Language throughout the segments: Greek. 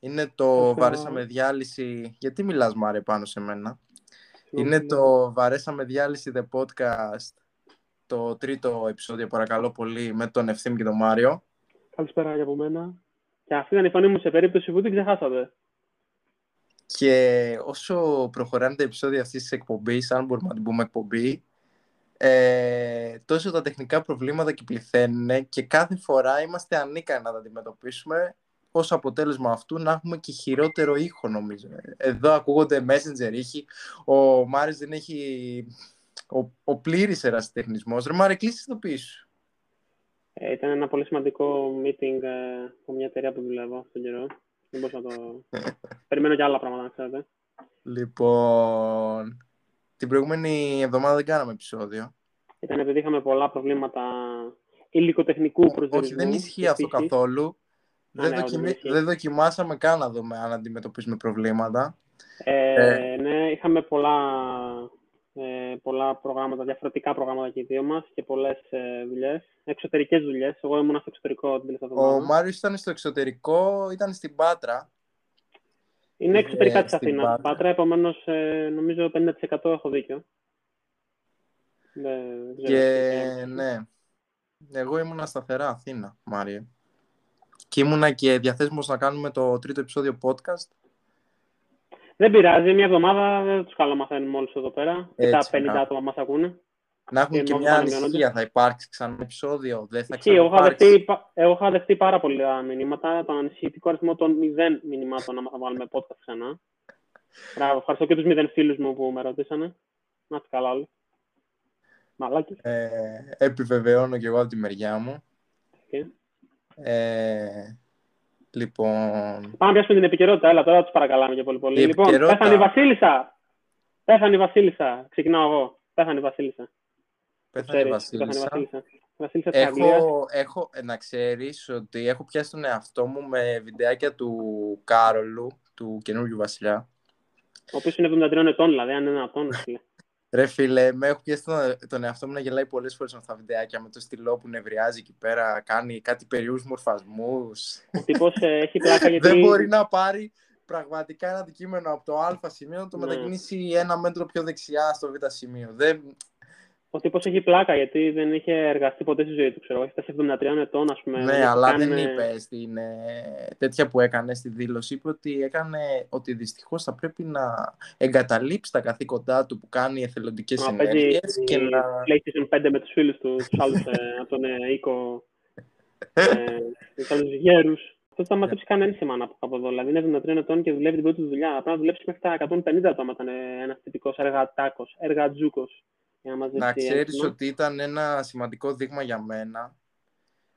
Είναι το βαρέσαμε διάλυση. Γιατί μιλάς Μάρε πάνω σε μένα; Είναι το βαρέσαμε διάλυση The Podcast. Το τρίτο επεισόδιο παρακαλώ πολύ με τον Ευθύμ και τον Μάριο. Καλησπέρα για από μένα. Και αυτή ήταν η φωνή μου σε περίπτωση που την ξεχάσατε. Και όσο προχωράνε τα επεισόδια αυτής της εκπομπής, αν μπορούμε να την πούμε εκπομπή, ε, τόσο τα τεχνικά προβλήματα και πληθαίνουν και κάθε φορά είμαστε ανίκανοι να τα αντιμετωπίσουμε ως αποτέλεσμα αυτού να έχουμε και χειρότερο ήχο νομίζω. Εδώ ακούγονται messenger ήχοι, ο Μάρις δεν έχει ο, ο πλήρης ερασιτεχνισμός. Ρε Μάρη, κλείσεις το πίσω. Ε, ήταν ένα πολύ σημαντικό meeting ε, από μια εταιρεία που δουλεύω αυτόν τον καιρό. Δεν μπορούσα να το... Περιμένω και άλλα πράγματα, ξέρετε. Λοιπόν, την προηγούμενη εβδομάδα δεν κάναμε επεισόδιο. Ήταν επειδή είχαμε πολλά προβλήματα υλικοτεχνικού προσδιορισμού. Όχι, δεν ισχύει αυτό καθόλου. Δεν, ναι, δοκιμι... δεν δοκιμάσαμε καν να δούμε αν αντιμετωπίσουμε προβλήματα. Ε, ε... Ναι, είχαμε πολλά, ε, πολλά προγράμματα, διαφορετικά προγράμματα και οι δύο μας και πολλές ε, δουλειές. Εξωτερικές δουλειές. Εγώ ήμουν στο εξωτερικό την τελευταία εβδομάδα. Ο Μάριος ήταν στο εξωτερικό, ήταν στην Πάτρα. Είναι εξωτερικά ε, της Αθήνας, Πάτρα, Πάτρα επομένως ε, νομίζω 50% έχω δίκιο. Ναι, και ναι, εγώ ήμουνα σταθερά Αθήνα, Μάριε. Και ήμουνα και διαθέσιμος να κάνουμε το τρίτο επεισόδιο podcast. Δεν πειράζει, μια εβδομάδα δεν τους καλά μαθαίνουμε όλους εδώ πέρα. και τα 50 άτομα μας ακούνε. Να έχουμε και, μια ανησυχία, θα υπάρξει ξανά επεισόδιο, δεν θα εγώ, είχα δεχτεί, εγώ είχα δεχτεί πάρα πολλά μηνύματα, τον ανησυχητικό αριθμό των 0 μηνυμάτων, άμα θα βάλουμε podcast ξανά. Μπράβο, ευχαριστώ και τους 0 φίλους μου που με ρωτήσανε. Να είστε καλά όλοι. Μαλάκες. Ε, επιβεβαιώνω και εγώ από τη μεριά μου. Okay. Ε, λοιπόν... Πάμε να πιάσουμε την επικαιρότητα. Έλα, τώρα τους παρακαλάμε και πολύ πολύ. Λοιπόν, πέθανε η Βασίλισσα. Πέθανε η Βασίλισσα. Ξεκινάω εγώ. Πέθανε η Βασίλισσα. Πέθανε η Βασίλισσα. Βασίλισσα έχω, έχω, να ξέρεις ότι έχω πιάσει τον εαυτό μου με βιντεάκια του Κάρολου, του καινούργιου βασιλιά. Ο οποίος είναι 73 ετών, δηλαδή, αν είναι ένα ετών. Ρε φίλε, με έχω πιέσει τον, τον εαυτό μου να γελάει πολλές φορές με αυτά τα βιντεάκια με το στυλό που νευριάζει εκεί πέρα, κάνει κάτι περίους μορφασμούς. Ο τύπος ε, έχει πλάκα γιατί... Δεν μπορεί να πάρει πραγματικά ένα αντικείμενο από το α σημείο να το ναι. μετακινήσει ένα μέτρο πιο δεξιά στο β σημείο. Δεν, ο τύπος έχει πλάκα γιατί δεν είχε εργαστεί ποτέ στη ζωή του. Ξέρω. Έχει φτάσει 73 ετών, ας πούμε. Ναι, αλλά δεν είπε στην ε, τέτοια που έκανε στη δήλωση. Είπε ότι έκανε ότι δυστυχώς θα πρέπει να εγκαταλείψει τα καθήκοντά του που κάνει εθελοντικές ενέργειες. Και να. PlayStation 5 με τους φίλους του, τους άλλους ε, από τον ε, οίκο. ε, τους άλλους γέρους. Αυτό θα μαζέψει κανένα σημείο από εδώ. Δηλαδή είναι 73 ετών και δουλεύει την πρώτη δουλειά. Πρέπει να δουλέψει μέχρι τα 150 άτομα. Ήταν ένας τυπικός εργατάκο, εργατζούκο να, να ξέρεις ότι ήταν ένα σημαντικό δείγμα για μένα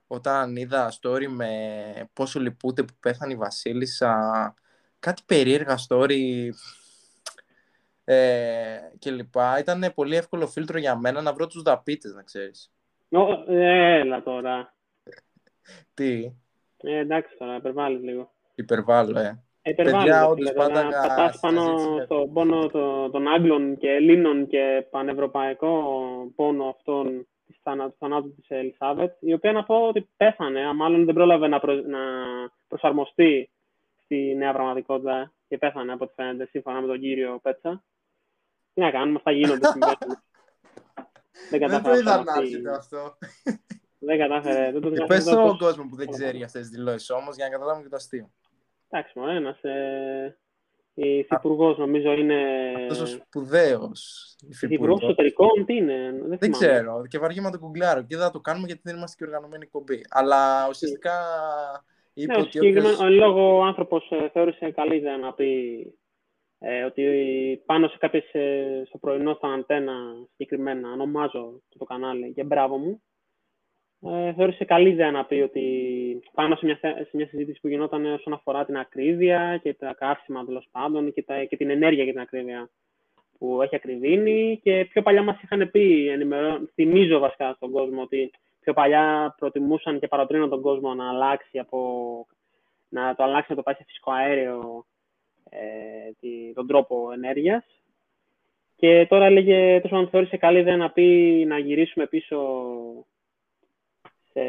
όταν είδα story με πόσο λυπούνται που πέθανε η Βασίλισσα κάτι περίεργα story ε, και λοιπά. Ήταν πολύ εύκολο φίλτρο για μένα να βρω τους δαπίτες, να ξέρεις. έλα τώρα. Τι; Ε, εντάξει τώρα, υπερβάλλεις λίγο. Υπερβάλλω, ε. Παιδιά, όντως πάντα να πάνω στον πόνο των Άγγλων και Ελλήνων και πανευρωπαϊκό πόνο αυτών του θανάτου της Ελισάβετ, η οποία να πω ότι πέθανε, μάλλον δεν πρόλαβε να, να προσαρμοστεί στη νέα πραγματικότητα και πέθανε από ό,τι φαίνεται σύμφωνα με τον κύριο Πέτσα. Τι να κάνουμε, αυτά γίνονται δεν Δεν το είδα να έρχεται αυτό. Δεν κατάφερε. Δεν το ε, πες στον κόσμο που δεν ξέρει αυτές τις δηλώσεις όμως για να καταλάβουμε και το αστείο. Εντάξει, μου ένας ε, υφυπουργό νομίζω είναι. Τόσο σπουδαίος. Υφυπουργός εσωτερικών, τι είναι. Δεν, δεν ξέρω. Και βαριέμαι να το κουγκλάρω. Και δεν θα το κάνουμε γιατί δεν είμαστε και οργανωμένη κομπή. Αλλά ουσιαστικά. Είπε ναι, ότι όποιος... Ο λόγο άνθρωπος ε, θεώρησε καλή ιδέα να πει ε, ότι πάνω σε κάποιες, ε, στο πρωινό στα αντένα συγκεκριμένα ονομάζω το κανάλι και μπράβο μου ε, θεώρησε καλή ιδέα να πει ότι πάνω σε μια, σε μια συζήτηση που γινόταν όσον αφορά την ακρίβεια και τα καύσιμα τέλος πάντων και, τα, και την ενέργεια για την ακρίβεια που έχει ακριβήνει και πιο παλιά μας είχαν πει, ενημερώ, θυμίζω βασικά στον κόσμο ότι πιο παλιά προτιμούσαν και παροτρύναν τον κόσμο να αλλάξει από να το αλλάξει να το πάει σε φυσικό αέριο ε, τον τρόπο ενέργειας. Και τώρα έλεγε, τόσο αν θεώρησε καλή ιδέα να πει να γυρίσουμε πίσω σε...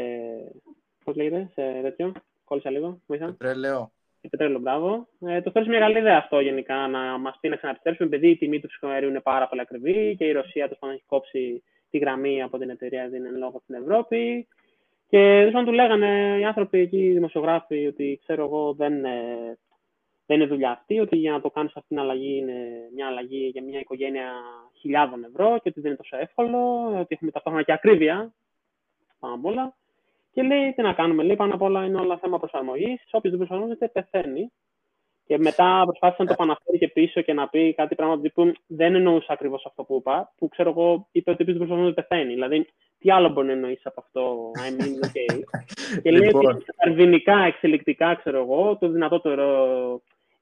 Πώς λέγεται, σε τέτοιο, κόλλησα λίγο, βοήθα. Πετρέλαιο. Η πετρέλαιο, μπράβο. Ε, το θεωρεί μια καλή ιδέα αυτό γενικά να μας πει να ξαναεπιστρέψουμε, επειδή η τιμή του φυσικού είναι πάρα πολύ ακριβή και η Ρωσία του έχει κόψει τη γραμμή από την εταιρεία δεν είναι λόγω στην Ευρώπη. Και δεν του λέγανε οι άνθρωποι εκεί, οι δημοσιογράφοι, ότι ξέρω εγώ δεν, ε, δεν είναι δουλειά αυτή, ότι για να το κάνεις αυτή την αλλαγή είναι μια αλλαγή για μια οικογένεια χιλιάδων ευρώ και ότι δεν είναι τόσο εύκολο, ότι έχουμε ταυτόχρονα και ακρίβεια πάνω απ' όλα. Και λέει, τι να κάνουμε, λέει, πάνω απ' όλα είναι όλα θέμα προσαρμογής. Όποιο δεν προσαρμόζεται, πεθαίνει. Και μετά προσπάθησε να το επαναφέρει και πίσω και να πει κάτι πράγματα που δεν εννοούσε ακριβώς αυτό που είπα. Που ξέρω εγώ, είπε ότι όποιο δεν προσαρμόζεται, πεθαίνει. Δηλαδή, τι άλλο μπορεί να εννοήσει από αυτό, I mean, okay. και λέει λοιπόν. ότι αρβηνικά, εξελικτικά, ξέρω εγώ, το δυνατότερο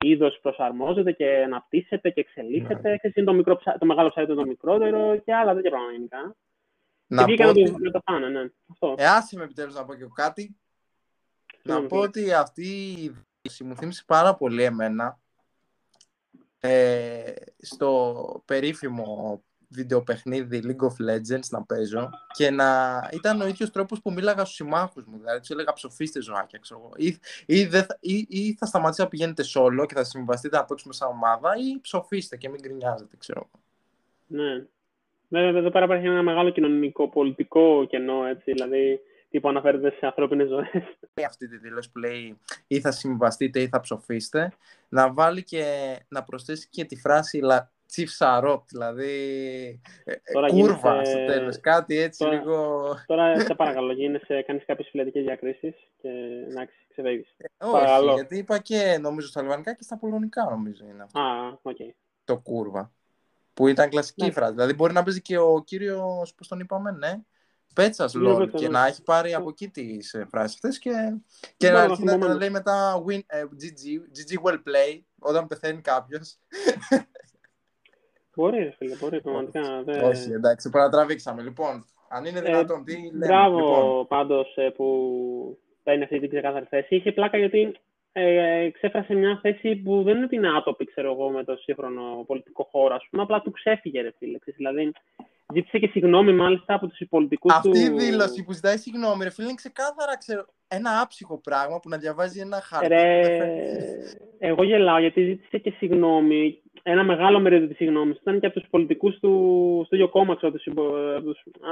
είδος προσαρμόζεται και αναπτύσσεται και εξελίσσεται. Ναι. είναι το, μικρό, το μεγάλο ψάρι το μικρότερο και άλλα τέτοια πράγματα γενικά. Να πω ότι... να το πάνε, ναι. Αυτό. Ε, άσε με επιτέλους να πω και κάτι. Να πω ότι αυτή η μου θύμισε πάρα πολύ εμένα ε, στο περίφημο βιντεοπαιχνίδι League of Legends να παίζω και να ήταν ο ίδιος τρόπος που μίλαγα στους συμμάχους μου. Δηλαδή, τους έλεγα ψοφίστε ζωάκια, ξέρω εγώ. Ή, ή, ή, ή, θα σταματήσετε να πηγαίνετε solo και θα συμβαστείτε να παίξουμε σαν ομάδα, ή ψοφίστε και μην γκρινιάζετε, ξέρω εγώ. Ναι. Βέβαια, εδώ πέρα υπάρχει ένα μεγάλο κοινωνικό, πολιτικό κενό, έτσι. Δηλαδή, τύπου αναφέρεται σε ανθρώπινες ζωές. Αυτή τη δήλωση που λέει ή θα συμβαστείτε ή θα ψοφίστε, να βάλει και να προσθέσει και τη φράση Chief Sarop, δηλαδή ε, ε, τώρα κούρβα στο τέλος, κάτι έτσι τώρα, λίγο... Τώρα σε παρακαλώ, γίνεσαι, κάνεις κάποιες φιλετικές διακρίσεις και να ξεφεύγεις. Ε, όχι, παρακαλώ. γιατί είπα και νομίζω στα αλβανικά και στα πολωνικά νομίζω είναι αυτό. Α, okay. Το κούρβα. Που ήταν κλασική ναι. φράση. Δηλαδή μπορεί να παίζει και ο κύριος, πώς τον είπαμε, ναι, Πέτσας Λόλ και να έχει πάρει από εκεί τις φράσεις αυτές και, και να αρχίσει να λέει μετά win, uh, GG, GG well play όταν πεθαίνει κάποιος. Μπορεί, φίλε, μπορεί, πραγματικά. Δε... Όχι, εντάξει, παρατραβήξαμε. Λοιπόν, αν είναι ε, δυνατόν, τι λέμε. Μπράβο, λοιπόν. πάντως, ε, που παίρνει αυτή την ξεκάθαρη θέση. Είχε πλάκα γιατί ε, ξέφρασε μια θέση που δεν είναι ότι είναι άτοπη, ξέρω εγώ, με το σύγχρονο πολιτικό χώρο, ας πούμε, απλά του ξέφυγε, ρε φίλε. Δηλαδή, ζήτησε και συγγνώμη, μάλιστα, από τους πολιτικού του. Αυτή η δήλωση που ζητάει συγγνώμη, ρε φίλε, είναι ξεκάθαρα, ξέρω, ένα άψυχο πράγμα που να διαβάζει ένα χαρτί. Ρε... Εγώ γελάω γιατί ζήτησε και συγγνώμη. Ένα μεγάλο μερίδιο της συγγνώμης ήταν και από τους πολιτικούς του στο ίδιο κόμμα, ξέρω, τους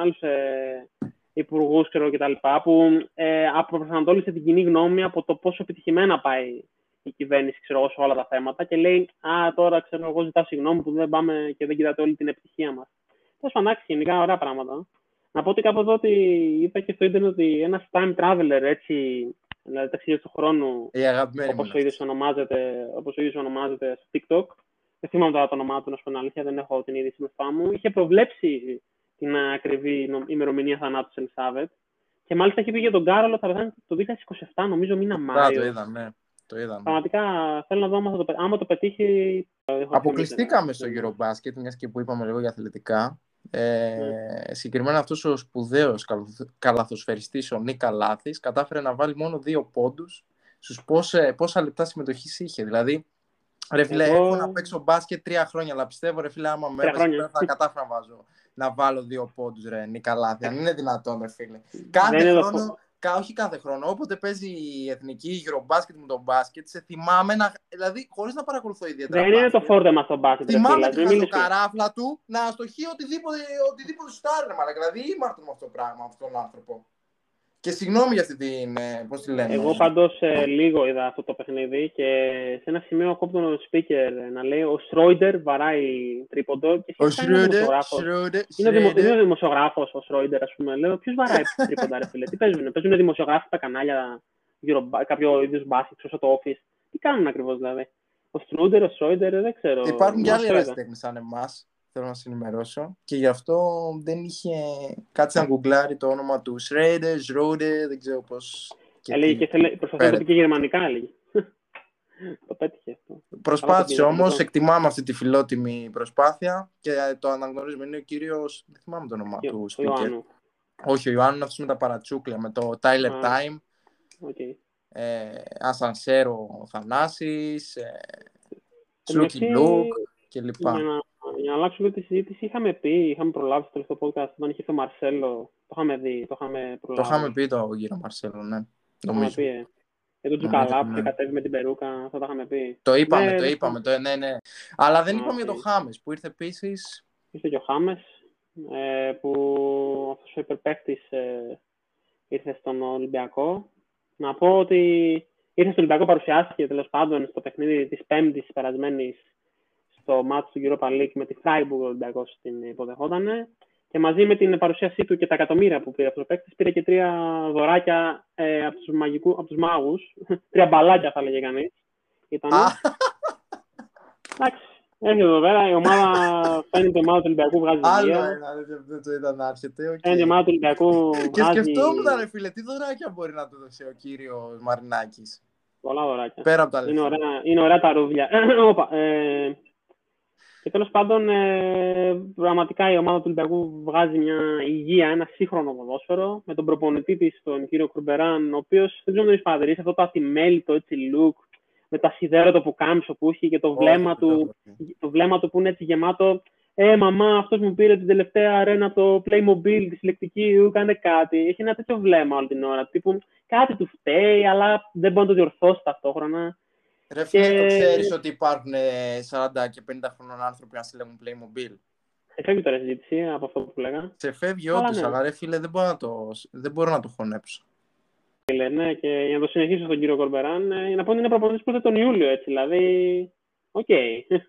άλλους ε, υπουργούς κτλ. Που ε, αποπροσανατόλισε την κοινή γνώμη από το πόσο επιτυχημένα πάει η κυβέρνηση ξέρω, σε όλα τα θέματα και λέει Α, τώρα ξέρω εγώ ζητάω συγγνώμη που δεν πάμε και δεν κοιτάτε όλη την επιτυχία μας. Τέλος πάντων, γενικά ωραία πράγματα. Να πω ότι κάπου εδώ ότι είπα και στο ίντερνετ ότι ένας time traveler, έτσι, δηλαδή ταξίδι του χρόνου, όπως ο ίδιος ονομάζεται, όπως ο ίδιος ονομάζεται στο TikTok, δεν θυμάμαι τώρα το όνομά του, να σου πω την αλήθεια, δεν έχω την είδηση μπροστά μου, είχε προβλέψει την ακριβή ημερομηνία θανάτου τη Ελισάβετ. Και μάλιστα είχε πει για τον Κάρολο θα πεθάνει το 2027, νομίζω μήνα Μάιο. το είδα, ναι. Το είδαμε. Πραγματικά θέλω να δω άμα, το, άμα το πετύχει. Αποκλειστήκαμε στο Eurobasket, μιας και που είπαμε λίγο για αθλητικά. Ε, mm. Συγκεκριμένα αυτός ο σπουδαίος καλαθοσφαιριστής ο Νίκα Λάθης κατάφερε να βάλει μόνο δύο πόντους στους πόσα, πόσα λεπτά συμμετοχής είχε. Δηλαδή, ρε φίλε, Εγώ... έχω να παίξω μπάσκετ τρία χρόνια, αλλά πιστεύω ρε φίλε, άμα με θα κατάφερα να βάζω να βάλω δύο πόντους ρε Νίκα Λάθη. Αν είναι δυνατόν ρε φίλε. Κάθε χρόνο, όχι κάθε χρόνο. Όποτε παίζει η εθνική Eurobasket με τον μπάσκετ, σε θυμάμαι να. Δηλαδή, χωρίς να παρακολουθώ ιδιαίτερα. Δεν είναι το φόρτεμα στο μπάσκετ. Θυμάμαι δηλαδή, το καράφλα του να αστοχεί οτιδήποτε, οτιδήποτε στάρει, Δηλαδή, ήμαρτον με αυτό το πράγμα, αυτόν τον άνθρωπο. Και συγγνώμη για αυτή την. Ε, Πώς τη λένε. Εγώ πάντως ε, λίγο είδα αυτό το παιχνίδι και σε ένα σημείο ακούω τον speaker να λέει Ο Σρόιντερ βαράει τρίποντο. Και ο Σρόιντερ. Είναι, δημο, είναι δημοσιογράφος ο Σρόιντερ, ας πούμε. Λέω Ποιος βαράει τρίποντα, ρε φίλε. Τι παίζουν. Παίζουν δημοσιογράφοι στα κανάλια, γύρω, κάποιο είδους μπάσκετ, όσο το office. Τι κάνουν ακριβώς δηλαδή. Ο Στρούντερ, ο Σρόιντερ, δεν ξέρω. Υπάρχουν και άλλοι ερασιτέχνες σαν εμάς θέλω να σε ενημερώσω. Και γι' αυτό δεν είχε κάτσει να γκουγκλάρει το όνομα του Σρέιντερ, Σρόντερ, δεν ξέρω πώς. Έλεγε και θέλει, προσπαθούσε να πει και γερμανικά, έλεγε. το πέτυχε αυτό. Προσπάθησε όμως, εκτιμάμε αυτή τη φιλότιμη προσπάθεια και το αναγνωρίζουμε. Είναι ο κύριος. Δεν θυμάμαι το όνομα του speaker. Όχι, ο Ιωάννου αυτό με τα παρατσούκλια, με το Tyler Time. Okay. Ε, Ασανσέρο Θανάσης, ε, Σλούκι Λουκ κλπ. Για να αλλάξω λίγο τη συζήτηση, είχαμε πει, είχαμε προλάβει στο τελευταίο podcast όταν είχε έρθει ο Μαρσέλο. Το είχαμε δει, το είχαμε προλάβει. Το είχαμε πει το γύρο Μαρσέλο, ναι. Το είχαμε πει, ε. Και τον Τζουκαλά που κατέβει με την Περούκα, αυτό το είχαμε πει. Το είπαμε, ναι, το είπαμε, το, ναι, ναι. Αλλά δεν είπαμε για τον Χάμες που ήρθε επίσης. Ήρθε και ο Χάμες, ε, που αυτός ο υπερπαίχτη ε, ήρθε στον Ολυμπιακό. Να πω ότι ήρθε στον Ολυμπιακό, παρουσιάστηκε τέλος πάντων στο παιχνίδι της Πέμπτης περασμένης στο μάτι του Europa League με τη Freiburg ο Ολυμπιακός την υποδεχόταν. Και μαζί με την παρουσίασή του και τα εκατομμύρια που πήρε αυτός το παίκτης, πήρε και τρία δωράκια ε, από τους από τους μάγους. τρία μπαλάκια, θα έλεγε κανείς. Ήταν. Εντάξει. Έχει εδώ πέρα η ομάδα, φαίνεται η ομάδα του Ολυμπιακού βγάζει Άλλο ένα, δεν το είδα να έρχεται. Φαίνεται η ομάδα του Ολυμπιακού Και σκεφτόμουν, ρε φίλε, τι δωράκια μπορεί να του δώσει ο κύριος Μαρινάκης. Πολλά δωράκια. Πέρα από τα λεφτά. Είναι ωραία, είναι ωραία τα ρούδια. ε, και τέλος πάντων, ε, πραγματικά η ομάδα του Ολυμπιακού βγάζει μια υγεία, ένα σύγχρονο ποδόσφαιρο με τον προπονητή της, τον κύριο Κουρμπεράν, ο οποίος δεν ξέρω αν τον έχεις παρατηρήσει αυτό το ατιμέλητο έτσι look, με τα σιδέρωτα που κάμψο που έχει και το βλέμμα, του, το βλέμμα του που είναι έτσι γεμάτο. Ε, μαμά, αυτός μου πήρε την τελευταία αρένα το Playmobil, της συλλεκτικής, κάνε κάτι. Έχει ένα τέτοιο βλέμμα όλη την ώρα. Τύπου κάτι του φταίει, αλλά δεν μπορεί να το διορθώσει ταυτόχρονα. Ρε φίλε, και... το ξέρεις ότι υπάρχουν 40 ε, και 50 χρονών άνθρωποι να συλλέγουν Playmobil; Ξεφεύγει τώρα η συζήτηση από αυτό που λέγαμε. Ξεφεύγει όντως, ναι. αλλά ρε φίλε δεν μπορώ να το, δεν μπορώ να το χωνέψω. Φίλε, ναι, και για να το συνεχίσω στον κύριο Κορμπεράν, ε, να πω ότι είναι προπονητής που τον Ιούλιο, έτσι, δηλαδή, OK. Okay.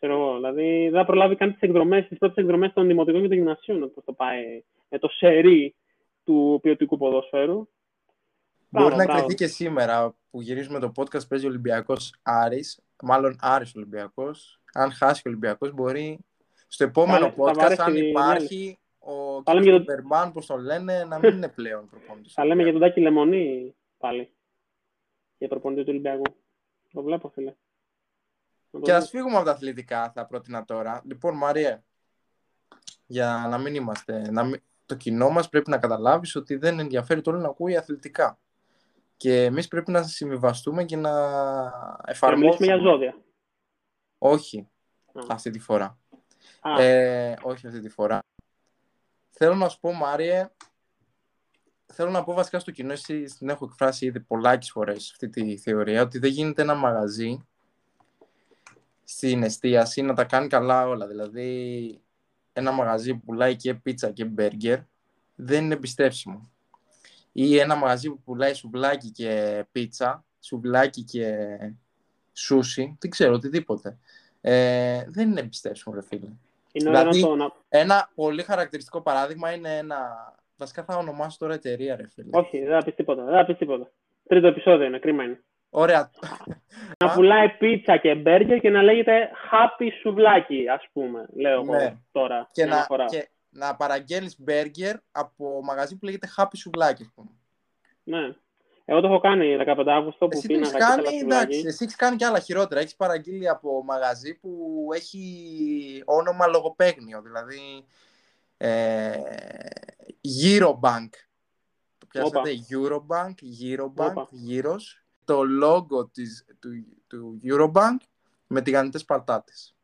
Ξέρω εγώ, δηλαδή δεν θα προλάβει καν τις εκδρομές, τις πρώτες εκδρομές των δημοτικών και των γυμνασίων, όπως το πάει με το σερί του ποιοτικού ποδοσφαίρου. Μπορεί να κρυθεί και σήμερα που γυρίζουμε το podcast παίζει ο Ολυμπιακός Άρης, μάλλον Άρης Ολυμπιακός. Αν χάσει ο Ολυμπιακός, μπορεί στο επόμενο podcast, αν υπάρχει ο κ. Περμάν, πώς τον λένε, να μην είναι πλέον προπονητής. Θα λέμε για τον Τάκη Λεμονή πάλι. Για προπονητή του Ολυμπιακού. Το βλέπω, φίλε. Και ας φύγουμε από τα αθλητικά, θα πρότεινα τώρα. Λοιπόν, Μαρία, για να μην είμαστε. Να μην... Το κοινό μας πρέπει να καταλάβεις ότι δεν ενδιαφέρει το όλο να ακούει αθλητικά. Και εμείς πρέπει να συμβιβαστούμε και να εφαρμόσουμε... για ζώδια. Όχι, αυτή τη φορά. Ε, όχι αυτή τη φορά. Θέλω να σου πω, Μάριε, θέλω να πω βασικά στο κοινό, εσύ την έχω εκφράσει ήδη πολλάκις φορές αυτή τη θεωρία, ότι δεν γίνεται ένα μαγαζί στην εστίαση να τα κάνει καλά όλα. Δηλαδή, ένα μαγαζί που πουλάει και πίτσα και μπέργκερ δεν είναι εμπιστεύσιμο ή ένα μαγαζί που πουλάει σουβλάκι και πίτσα, σουβλάκι και σούσι, δεν ξέρω, οτιδήποτε. Ε, δεν είναι εμπιστεύσιμο, ρε φίλε. Είναι δηλαδή, το... ένα πολύ χαρακτηριστικό παράδειγμα είναι ένα... Βασικά θα ονομάσω τώρα εταιρεία, ρε φίλε. Όχι, δεν θα πεις τίποτα. Δεν θα πεις τίποτα. Τρίτο επεισόδιο είναι, κρίμα είναι. Ωραία. να πουλάει πίτσα και μπέργκερ και να λέγεται happy σουβλάκι, ας πούμε, λέω ναι. εγώ τώρα. Και να, και, να παραγγέλνεις μπέργκερ από μαγαζί που λέγεται Happy Σουβλάκι, πούμε. Ναι. Εγώ το έχω κάνει 15 Αύγουστο που πίναγα και κάνει, εντάξει, εσύ έχεις κάνει και άλλα χειρότερα. Έχεις παραγγείλει από μαγαζί που έχει όνομα λογοπαίγνιο, δηλαδή ε, Eurobank. Το πιάσατε Eurobank, Eurobank, γύρος. Το logo της, του, του Eurobank με τηγανιτές πατάτες.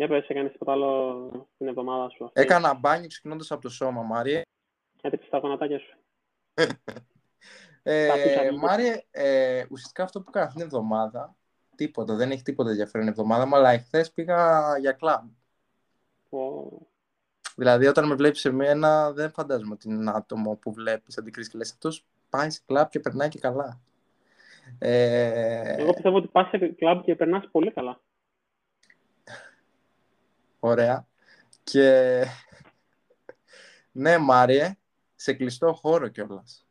Για πες, έκανες τίποτα άλλο την εβδομάδα σου. Αυτή. Έκανα μπάνιο ξεκινώντας από το σώμα, Μάριε. Έτρεψε τα γονατάκια σου. ε, Μάριε, ε, ουσιαστικά αυτό που έκανα αυτήν την εβδομάδα, τίποτα, δεν έχει τίποτα ενδιαφέρον εβδομάδα μου, αλλά εχθές πήγα για κλαμπ. Oh. Δηλαδή, όταν με βλέπεις σε μένα, δεν φαντάζομαι ότι είναι ένα άτομο που βλέπεις αντικρίσει και λες αυτός πάει σε κλαμπ και περνάει και καλά. Ε... Εγώ πιστεύω ότι πας σε κλαμπ και περνάς πολύ καλά. Ωραία. Και ναι, Μάριε, σε κλειστό χώρο κιόλας.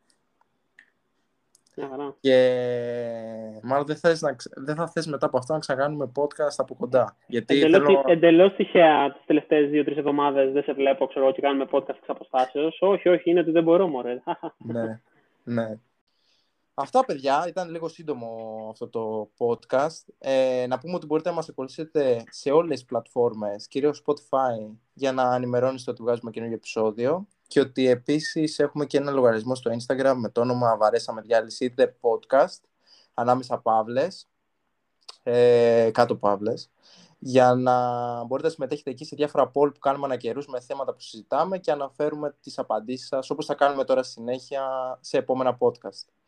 Και μάλλον δεν, θες να, δεν θα θες μετά από αυτό να ξανακάνουμε podcast από κοντά. Γιατί εντελώς, θέλω... εντελώς τυχαία τις τελευταίες δύο-τρεις εβδομάδες δεν σε βλέπω ξέρω, και κάνουμε podcast εξ αποστάσεως. Όχι, όχι, είναι ότι δεν μπορώ, μωρέ. ναι, ναι. Αυτά, παιδιά, ήταν λίγο σύντομο αυτό το podcast. Ε, να πούμε ότι μπορείτε να μας ακολουθήσετε σε όλες τις πλατφόρμες, κυρίως Spotify, για να ενημερώνεστε ότι βγάζουμε καινούργιο επεισόδιο και ότι επίσης έχουμε και ένα λογαριασμό στο Instagram με το όνομα Βαρέσαμε Διάλυση The Podcast, ανάμεσα Παύλες, ε, κάτω Παύλες, για να μπορείτε να συμμετέχετε εκεί σε διάφορα poll που κάνουμε ανακαιρούς με θέματα που συζητάμε και αναφέρουμε τις απαντήσεις σας, όπως θα κάνουμε τώρα συνέχεια σε επόμενα podcast.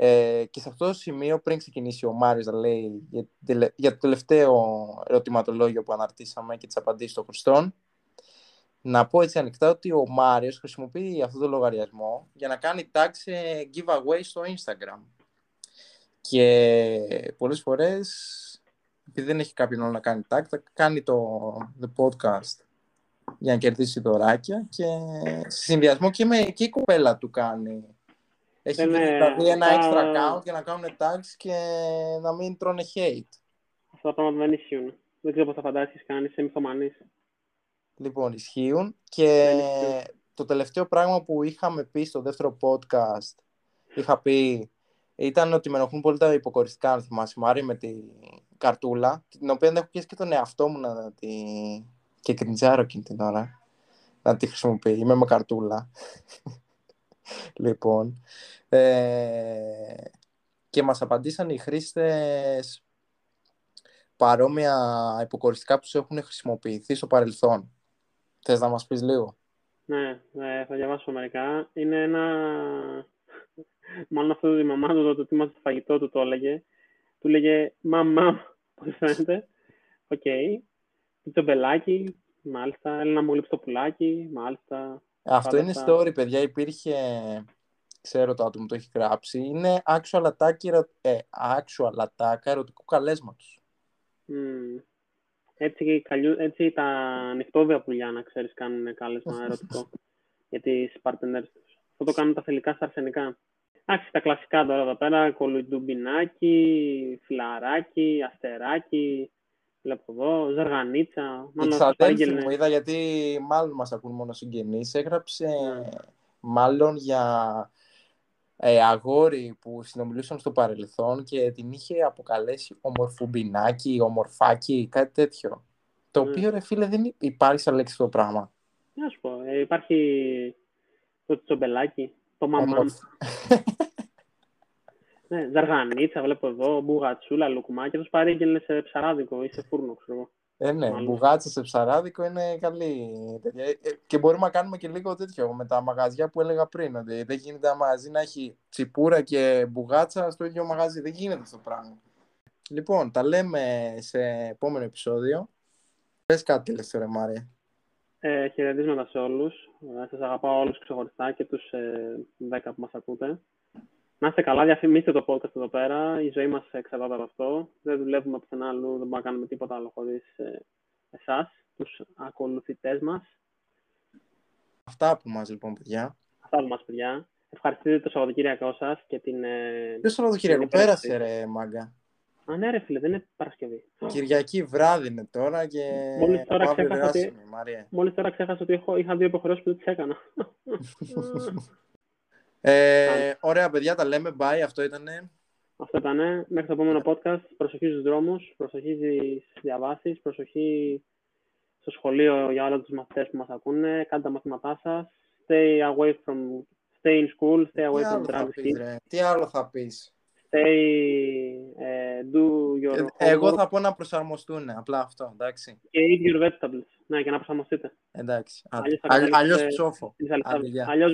Ε, και σε αυτό το σημείο, πριν ξεκινήσει ο Μάριος να λέει για, για το τελευταίο ερωτηματολόγιο που αναρτήσαμε και τις απαντήσεις των χρηστών, να πω έτσι ανοιχτά ότι ο Μάριος χρησιμοποιεί αυτό το λογαριασμό για να κάνει τάξη giveaway στο Instagram. Και πολλές φορές, επειδή δεν έχει κάποιον άλλο να κάνει tag, θα κάνει το the podcast για να κερδίσει δωράκια και σε συνδυασμό και, με, και η κοπέλα του κάνει. Έχει ναι, δηλαδή ένα extra account για να κάνουν tags και να μην τρώνε hate. Αυτά τα πράγματα δεν ισχύουν. Δεν ξέρω πώς θα φαντάσεις κάνει, είσαι μυθομανής. Λοιπόν, ισχύουν και το τελευταίο πράγμα που είχαμε πει στο δεύτερο podcast είχα πει ήταν ότι με ενοχλούν πολύ τα υποκοριστικά, αν θυμάσαι, Μάρη, με την καρτούλα, την οποία δεν έχω πιέσει και τον εαυτό μου να τη... και κριντζάρω εκείνη την ώρα, να τη χρησιμοποιεί. Είμαι με καρτούλα. Λοιπόν. Ε... Και μας απαντήσαν οι χρήστες παρόμοια υποκοριστικά που σου έχουν χρησιμοποιηθεί στο παρελθόν. Θες να μας πεις λίγο; Ναι, ναι θα διαβάσω μερικά. Είναι ένα... Μάλλον αυτό η μαμά του, το τίμα στο φαγητό του το έλεγε. Του λέγε μαμά, πώς φαίνεται. Οκ. Okay. Το μπελάκι, μάλιστα. Έλα να μου λείψεις το πουλάκι, μάλιστα. Αυτό είναι story, παιδιά. Υπήρχε, ξέρω το άτομο το έχει γράψει, είναι actual attack, ε, actual attack ερωτικού καλέσματος. Mm. Έτσι, έτσι τα νυχτώδια πουλιά, να ξέρεις, κάνουν κάλεσμα ερωτικό για τις partners τους. Αυτό το κάνουν τα θελικά στα αρσενικά. Εντάξει, τα κλασικά τώρα εδώ πέρα, κολουντουμπινάκι, φιλαράκι, αστεράκι, βλέπω εδώ, ζαργανίτσα. Η ξαδέλφη μου είδα, γιατί μάλλον μας ακούν μόνο συγγενείς, έγραψε ναι. μάλλον για ε, αγόρι που συνομιλούσαν στο παρελθόν και την είχε αποκαλέσει ομορφουμπινάκι, ομορφάκι, κάτι τέτοιο. Το mm. οποίο, ρε φίλε, δεν υπάρχει σαν λέξη το πράγμα. Να σου πω, ε, υπάρχει το τσομπελάκι, το μαμά. Ναι, ζαργανίτσα, βλέπω εδώ, μπουγατσούλα, λουκουμάκι, τους παρήγγελνε σε ψαράδικο ή σε φούρνο, ξέρω ε, ναι, μπουγάτσα σε ψαράδικο είναι καλή. Ε, ε, και μπορούμε να κάνουμε και λίγο τέτοιο με τα μαγαζιά που έλεγα πριν. Ότι δεν γίνεται μαγαζί να έχει τσιπούρα και μπουγάτσα στο ίδιο μαγαζί. Δεν γίνεται αυτό το πράγμα. Λοιπόν, τα λέμε σε επόμενο επεισόδιο. Πες κάτι τελευταίο, ρε Μάρια. Ε, χαιρετίσματα σε όλους. Ε, σας αγαπάω όλους ξεχωριστά και τους ε, 10 που μας ακούτε. Να είστε καλά, διαφημίστε το podcast εδώ πέρα. Η ζωή μας εξαρτάται από αυτό. Δεν δουλεύουμε πουθενά αλλού, δεν μπορούμε να κάνουμε τίποτα άλλο χωρίς ε, εσάς, τους ακολουθητές μας. Αυτά από εμά λοιπόν, παιδιά. Αυτά από εμά, παιδιά. Ευχαριστείτε το Σαββατοκύριακό σας και την. Ε, Ποιο Σαββατοκύριακο πέρασε, ρε μάγκα; Α, ναι, ρε φίλε, δεν είναι Παρασκευή. Κυριακή βράδυ είναι τώρα και. Μόλις τώρα, ξέχασα ότι... Μόλις τώρα ξέχασα ότι έχω... είχα δύο υποχρεώσεις που δεν τις έκανα. Ε, ωραία, παιδιά, τα λέμε. Bye, αυτό ήτανε. Αυτό ήταν. Μέχρι το επόμενο podcast. Προσοχή στους δρόμους, προσοχή στις διαβάσεις, προσοχή στο σχολείο για όλα τους μαθητές που μας ακούνε. Κάντε τα μαθήματά σας. Stay away from... Stay in school, stay away from drugs. Τι άλλο θα πεις; Stay, uh, do your ε, Εγώ θα πω να προσαρμοστούν, απλά αυτό, εντάξει. Και eat your vegetables. Ναι, και να προσαρμοστείτε. Εντάξει. Αλλιώς, Αλλιώς ψόφο. Αλλιώς